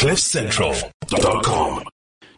CliffCentral.com.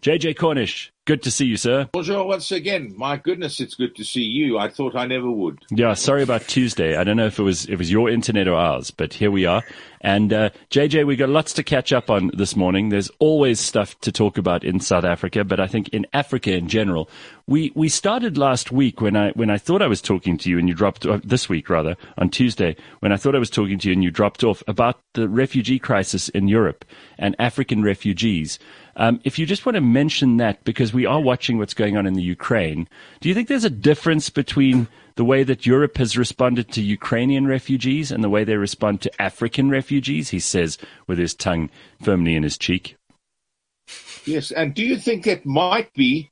JJ Cornish, good to see you, sir. Bonjour once again. My goodness, it's good to see you. I thought I never would. Yeah, sorry about Tuesday. I don't know if it was it was your internet or ours, but here we are. And uh, JJ, we got lots to catch up on this morning. There's always stuff to talk about in South Africa, but I think in Africa in general, we we started last week when I when I thought I was talking to you and you dropped uh, this week rather on Tuesday when I thought I was talking to you and you dropped off about the refugee crisis in Europe and African refugees. Um, if you just want to mention that, because we are watching what's going on in the Ukraine, do you think there's a difference between the way that Europe has responded to Ukrainian refugees and the way they respond to African refugees? He says with his tongue firmly in his cheek. Yes, and do you think it might be?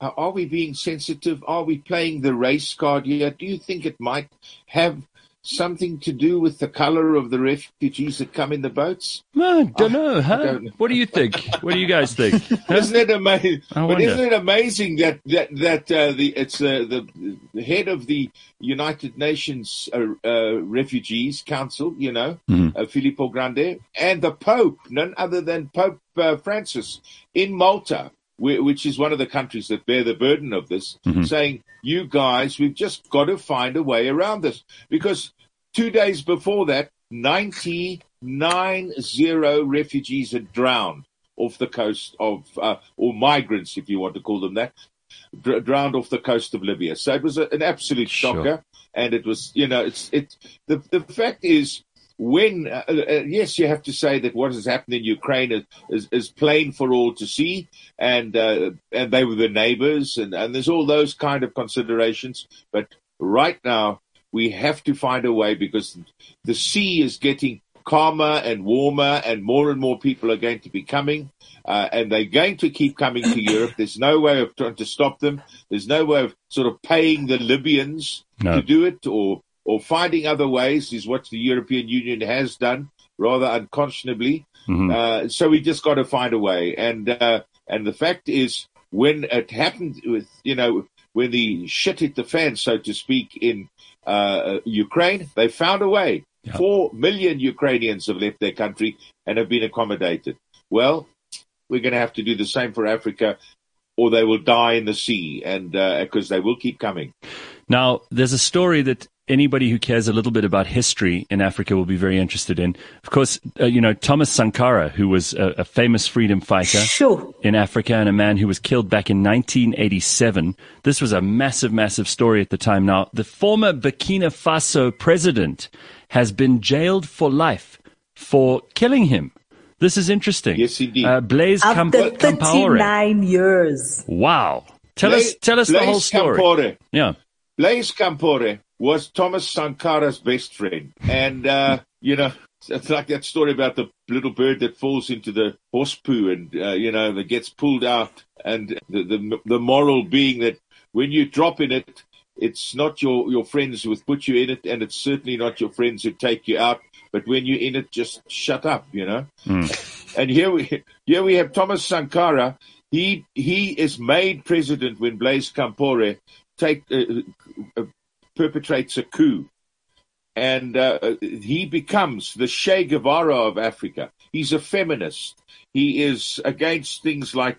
Uh, are we being sensitive? Are we playing the race card here? Do you think it might have something to do with the color of the refugees that come in the boats? I don't know. Huh? Don't know. What do you think? What do you guys think? Huh? Isn't it amazing? But isn't it amazing that that that uh, the it's uh, the, the head of the United Nations uh, uh Refugees Council, you know, mm-hmm. Uh, Filippo Grandi, and the Pope, none other than Pope uh, Francis, in Malta which is one of the countries that bear the burden of this, mm-hmm. saying, you guys, we've just got to find a way around this. Because two days before that, 99 zero refugees had drowned off the coast of, uh, or migrants, if you want to call them that, dr- drowned off the coast of Libya. So it was a, an absolute shocker. Sure. And it was, you know, it's, it, the, the fact is, when uh, uh, yes, you have to say that what has happened in Ukraine is, is, is plain for all to see, and uh, and they were the neighbors, and, and there's all those kind of considerations. But right now, we have to find a way because the sea is getting calmer and warmer, and more and more people are going to be coming, uh, and they're going to keep coming to Europe. There's no way of trying to stop them. There's no way of sort of paying the Libyans no. to do it, or or finding other ways is what the European Union has done, rather unconscionably. Mm-hmm. Uh, so we just got to find a way. And uh, and the fact is, when it happened with you know when the shit hit the fan, so to speak, in uh, Ukraine, they found a way. Yeah. Four million Ukrainians have left their country and have been accommodated. Well, we're going to have to do the same for Africa, or they will die in the sea, and because uh, they will keep coming. Now, there's a story that anybody who cares a little bit about history in Africa will be very interested in. Of course, uh, you know, Thomas Sankara, who was a, a famous freedom fighter sure. in Africa and a man who was killed back in 1987. This was a massive, massive story at the time. Now, the former Burkina Faso president has been jailed for life for killing him. This is interesting. Yes, indeed. Uh, Blaise After Camp- 39 years. Wow. Tell Blaise, us, tell us Blaise the whole story. Compaore. Yeah. Blaise Compaore was Thomas Sankara's best friend. And, uh, you know, it's like that story about the little bird that falls into the horse poo and, uh, you know, that gets pulled out. And the, the, the moral being that when you drop in it, it's not your, your friends who put you in it, and it's certainly not your friends who take you out. But when you're in it, just shut up, you know. Mm. And here we here we have Thomas Sankara. He he is made president when Blaise Compaore take uh, uh, perpetrates a coup. And uh, he becomes the Che Guevara of Africa. He's a feminist. He is against things like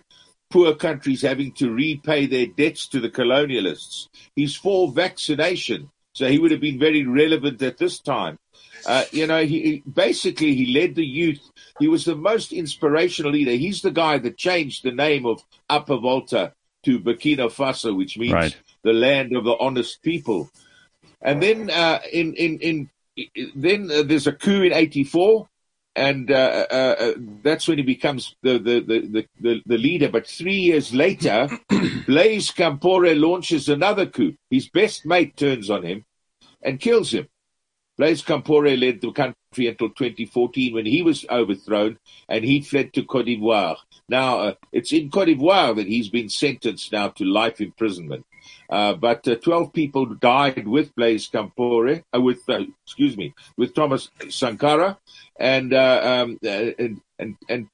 poor countries having to repay their debts to the colonialists. He's for vaccination. So he would have been very relevant at this time. Uh, you know, he basically he led the youth. He was the most inspirational leader. He's the guy that changed the name of Upper Volta to Burkina Faso, which means right. the land of the honest people. And then uh, in in in then uh, there's a coup in '84, and uh, uh, uh, that's when he becomes the the, the the, the leader. But three years later, Blaise Compaore launches another coup. His best mate turns on him and kills him. Blaise Compaore led the country until 2014 when he was overthrown and he fled to Cote d'Ivoire. Now, uh, it's in Cote d'Ivoire that he's been sentenced now to life imprisonment. Uh, but uh, 12 people died with Blaise Compaore, uh, with, uh, excuse me, with Thomas Sankara, and, uh, um, and, and, and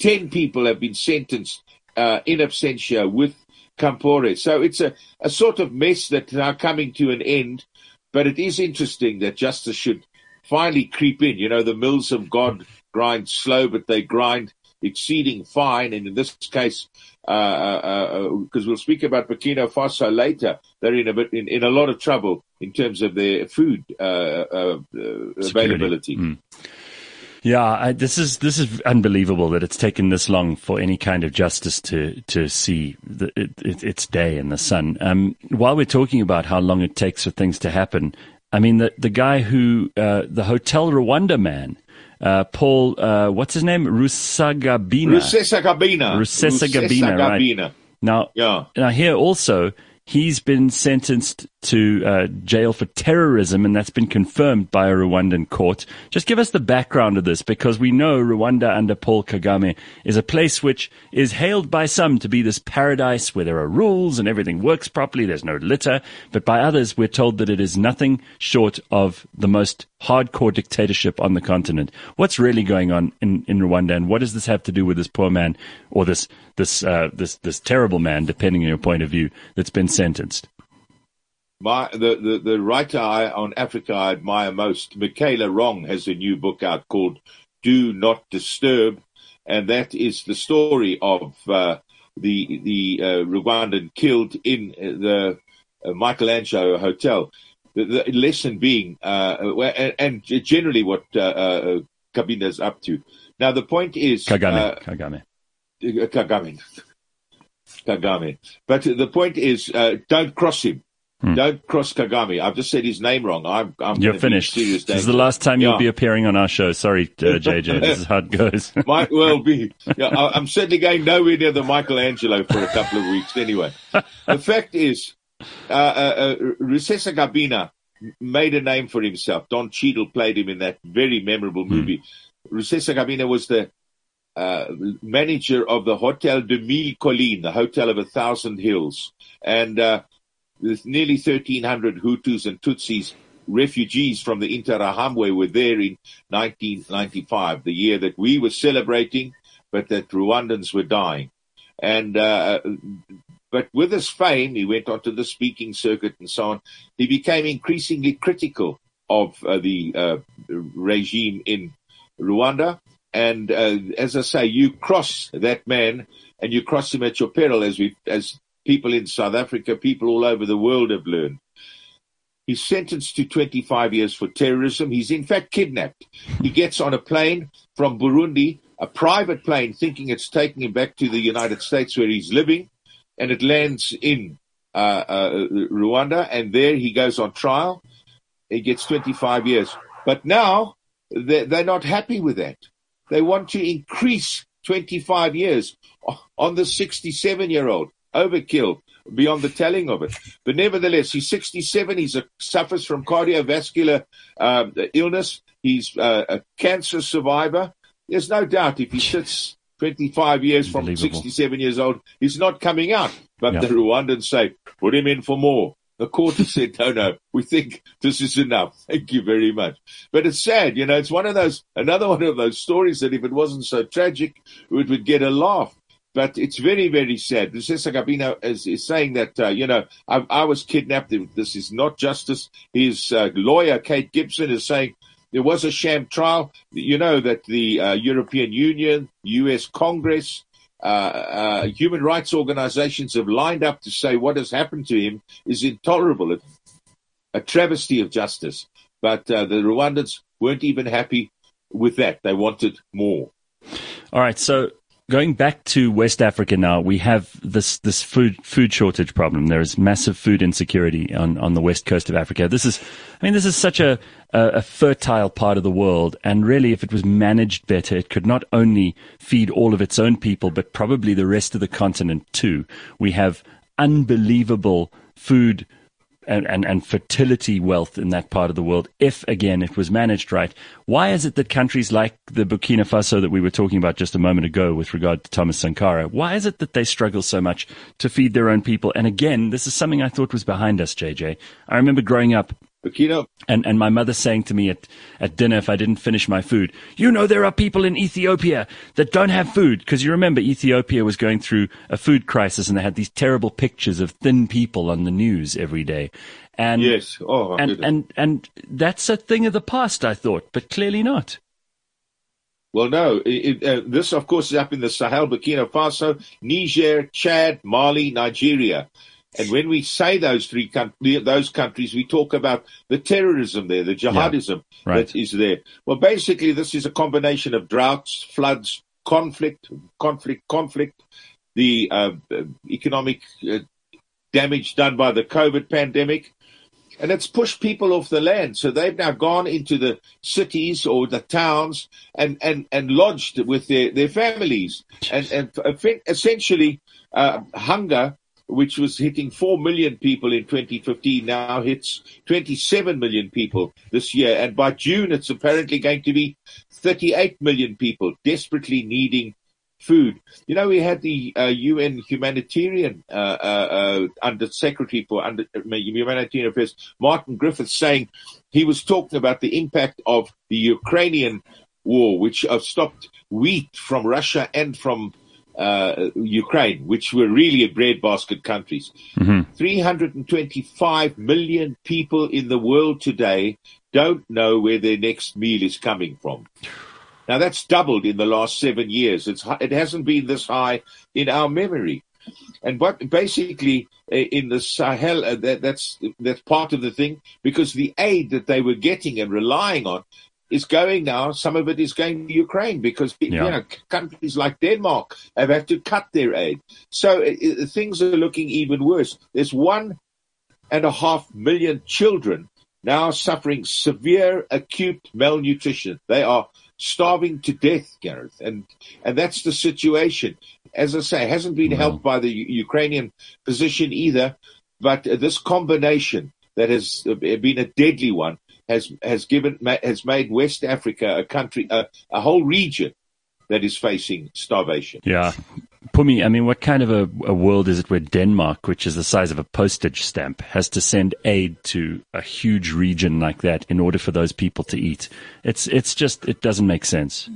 10 people have been sentenced in absentia with Compaore. So it's a, a sort of mess that's now coming to an end, but it is interesting that justice should finally creep in. You know, the mills of God grind slow, but they grind exceeding fine. And in this case, because uh, uh, uh we'll speak about Burkina Faso later, they're in a bit in, in a lot of trouble in terms of their food uh, uh, availability. Mm. Yeah, I, this is this is unbelievable that it's taken this long for any kind of justice to to see the, it, it, its day in the sun. Um, while we're talking about how long it takes for things to happen, I mean the the guy who uh, the Hotel Rwanda man. Uh, Paul, uh, what's his name? Rusesabagina. Rusesabagina. Rusesabagina, right. Now, yeah. now here also, He's been sentenced to uh, jail for terrorism, and that's been confirmed by a Rwandan court. Just give us the background of this, because we know Rwanda under Paul Kagame is a place which is hailed by some to be this paradise where there are rules and everything works properly, there's no litter, but by others we're told that it is nothing short of the most hardcore dictatorship on the continent. What's really going on in, in Rwanda, and what does this have to do with this poor man or this this uh, this this terrible man, depending on your point of view, that's been sentenced? My the, the, the writer I, on Africa I admire most, Michela Wrong, has a new book out called "Do Not Disturb," and that is the story of uh, the the uh, Rwandan killed in the uh, Michelangelo Hotel. The, the lesson being, uh, and, and, generally what uh, uh, Kabila is up to. Now the point is, Kagame, Kagame. Kagame. Kagame. But the point is, uh, don't cross him. Hmm. Don't cross Kagame. I've just said his name wrong. I'm, I'm You're finished. This is the last time you'll be appearing on our show. Sorry, uh, JJ. this is how it goes. Might well be. Yeah, I'm certainly going nowhere near the Michelangelo for a couple of weeks anyway. the fact is, uh, uh, uh Rusesabagina made a name for himself. Don Cheadle played him in that very memorable hmm. movie. Hmm. Rusesabagina was the uh, manager of the Hotel de Mille Collines, the Hotel of a Thousand Hills. And uh, with nearly 1,300 Hutus and Tutsis, refugees from the Interahamwe were there in 1995, the year that we were celebrating, but that Rwandans were dying. And uh, but with his fame, he went onto the speaking circuit and so on. He became increasingly critical of uh, the uh, regime in Rwanda and uh, as I say, you cross that man and you cross him at your peril, as we, as people in South Africa, people all over the world have learned. He's sentenced to 25 years for terrorism. He's in fact kidnapped. He gets on a plane from Burundi, a private plane, thinking it's taking him back to the United States where he's living, and it lands in uh, uh, Rwanda, and there he goes on trial. He gets 25 years. But now they're, they're not happy with that. They want to increase 25 years on the 67 year old. Overkill beyond the telling of it. But nevertheless, he's 67. He suffers from cardiovascular uh, illness. He's uh, a cancer survivor. There's no doubt if he sits 25 years from 67 years old, he's not coming out. But the Rwandans say, put him in for more. The court has said, no, no, we think this is enough. Thank you very much. But it's sad, you know, it's one of those, another one of those stories that if it wasn't so tragic, it would get a laugh. But it's very, very sad. Rusesabagina is, is saying that, uh, you know, I, I, was kidnapped. This is not justice. His uh, lawyer, Kate Gibson, is saying there was a sham trial. You know that the uh, European Union, US Congress, uh, uh, human rights organizations have lined up to say what has happened to him is intolerable, a travesty of justice. But uh, the Rwandans weren't even happy with that. They wanted more. All right. So going back to West Africa now, we have this this food food shortage problem. There is massive food insecurity on, on the west coast of Africa. This is, I mean, this is such a, a, a fertile part of the world, and really, if it was managed better, it could not only feed all of its own people, but probably the rest of the continent too. We have unbelievable food and, and, and fertility wealth in that part of the world if, again, it was managed right. Why is it that countries like the Burkina Faso that we were talking about just a moment ago with regard to Thomas Sankara, why is it that they struggle so much to feed their own people? And again, this is something I thought was behind us, JJ. I remember growing up Burkina. And, and my mother saying to me at, at dinner if I didn't finish my food, you know, there are people in Ethiopia that don't have food. Because you remember Ethiopia was going through a food crisis and they had these terrible pictures of thin people on the news every day. And, yes. Oh, and, and, and that's a thing of the past, I thought, but clearly not. Well, no. It, uh, this, of course, is up in the Sahel, Burkina Faso, Niger, Chad, Mali, Nigeria. And when we say those three those countries, we talk about the terrorism there, the jihadism yeah, right. that is there. Well, basically, this is a combination of droughts, floods, conflict, conflict, conflict, the uh, economic uh, damage done by the COVID pandemic, and it's pushed people off the land. So they've now gone into the cities or the towns and, and, and lodged with their, their families. And, and essentially, uh, hunger which was hitting 4 million people in 2015, now hits 27 million people this year. And by June, it's apparently going to be 38 million people desperately needing food. You know, we had the uh, UN humanitarian uh, uh, uh, under Secretary for under, uh, Humanitarian Affairs, Martin Griffiths, saying he was talking about the impact of the Ukrainian war, which stopped wheat from Russia and from uh, Ukraine, which were really a breadbasket countries. Mm-hmm. 325 million people in the world today don't know where their next meal is coming from. Now that's doubled in the last seven years. It's, it hasn't been this high in our memory. And what basically uh, in the Sahel, uh, that, that's that's part of the thing because the aid that they were getting and relying on is going now. Some of it is going to Ukraine because yeah. you know countries like Denmark have had to cut their aid. So it, it, things are looking even worse. There's one and a half million children now suffering severe acute malnutrition. They are starving to death, Gareth, and and that's the situation. As I say, hasn't been helped by the U- Ukrainian position either. But uh, this combination that has uh, been a deadly one has has given has made West Africa a country, a, a whole region that is facing starvation. Yeah. Pumi, I mean, what kind of a, a, world is it where Denmark, which is the size of a postage stamp, has to send aid to a huge region like that in order for those people to eat? It's, it's just, it doesn't make sense.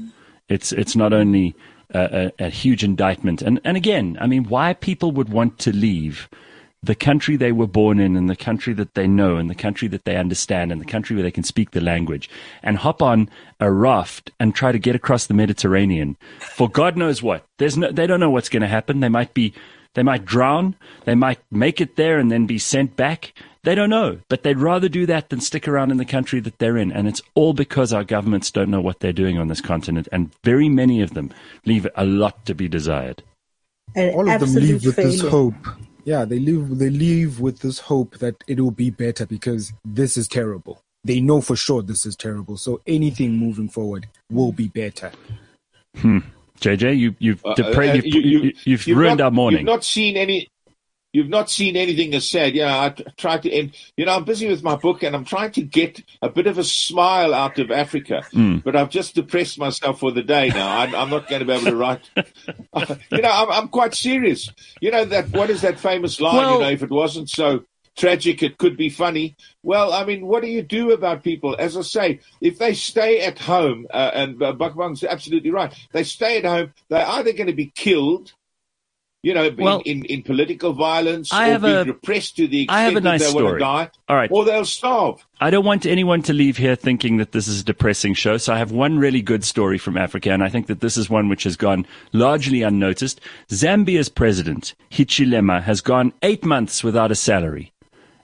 It's, it's not only a, a, a huge indictment. And, and again, I mean, why people would want to leave the country they were born in and the country that they know and the country that they understand and the country where they can speak the language and hop on a raft and try to get across the Mediterranean for God knows what. There's no, they don't know what's going to happen. They might be, they might drown. They might make it there and then be sent back. They don't know, but they'd rather do that than stick around in the country that they're in. And it's all because our governments don't know what they're doing on this continent. And very many of them leave a lot to be desired. And all of them leave with failure. this hope yeah, they live they leave with this hope that it will be better because this is terrible. They know for sure this is terrible. So anything moving forward will be better. Hmm. JJ, you, you've uh, uh, you've, you, have you, ruined not, our morning. You've not seen any You've not seen anything as said. Yeah, I try to, and you know, I'm busy with my book and I'm trying to get a bit of a smile out of Africa, mm. but I've just depressed myself for the day now. I'm, I'm not going to be able to write. you know, I'm, I'm, quite serious. You know that what is that famous line? Well, you know, if it wasn't so tragic, it could be funny. Well, I mean, what do you do about people? As I say, if they stay at home, uh, and uh, absolutely right, they stay at home, they're either going to be killed you know, well, in, in, in, political violence I have a, repressed to the extent I have a nice that they story. want to die, All right. or they'll starve. I don't want anyone to leave here thinking that this is a depressing show, so I have one really good story from Africa, and I think that this is one which has gone largely unnoticed. Zambia's president, Hichilema, has gone eight months without a salary.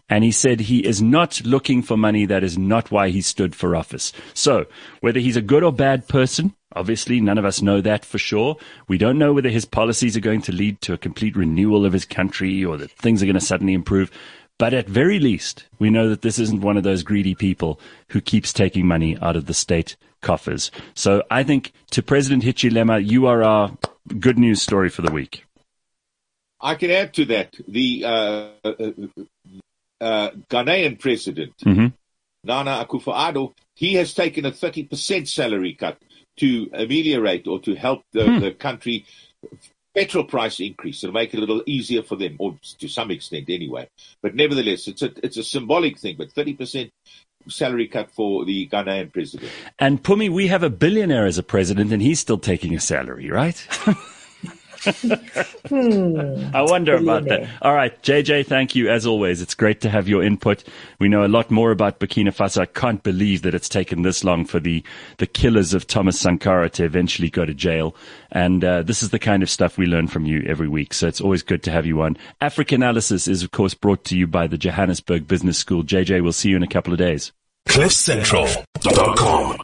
And he said he is not looking for money. That is not why he stood for office. So, whether he's a good or bad person, Obviously, none of us know that for sure. We don't know whether his policies are going to lead to a complete renewal of his country or that things are going to suddenly improve. But at very least, we know that this isn't one of those greedy people who keeps taking money out of the state coffers. So I think to President Hichilema, you are our good news story for the week. I can add to that. The uh, uh, uh, Ghanaian president, mm-hmm. Nana Akufo-Addo, he has taken a 30% salary cut to ameliorate or to help the, hmm. the country petrol price increase. It'll make it a little easier for them, or to some extent anyway. But nevertheless, it's a it's a symbolic thing. But thirty percent salary cut for the Ghanaian president. And Pumi, we have a billionaire as a president, and he's still taking a salary, right? hmm. I wonder about that. All right, JJ, thank you as always. It's great to have your input. We know a lot more about Burkina Faso. I can't believe that it's taken this long for the, the killers of Thomas Sankara to eventually go to jail. And uh, this is the kind of stuff we learn from you every week. So it's always good to have you on. Africanalysis is, of course, brought to you by the Johannesburg Business School. JJ, we'll see you in a couple of days. CliffCentral.com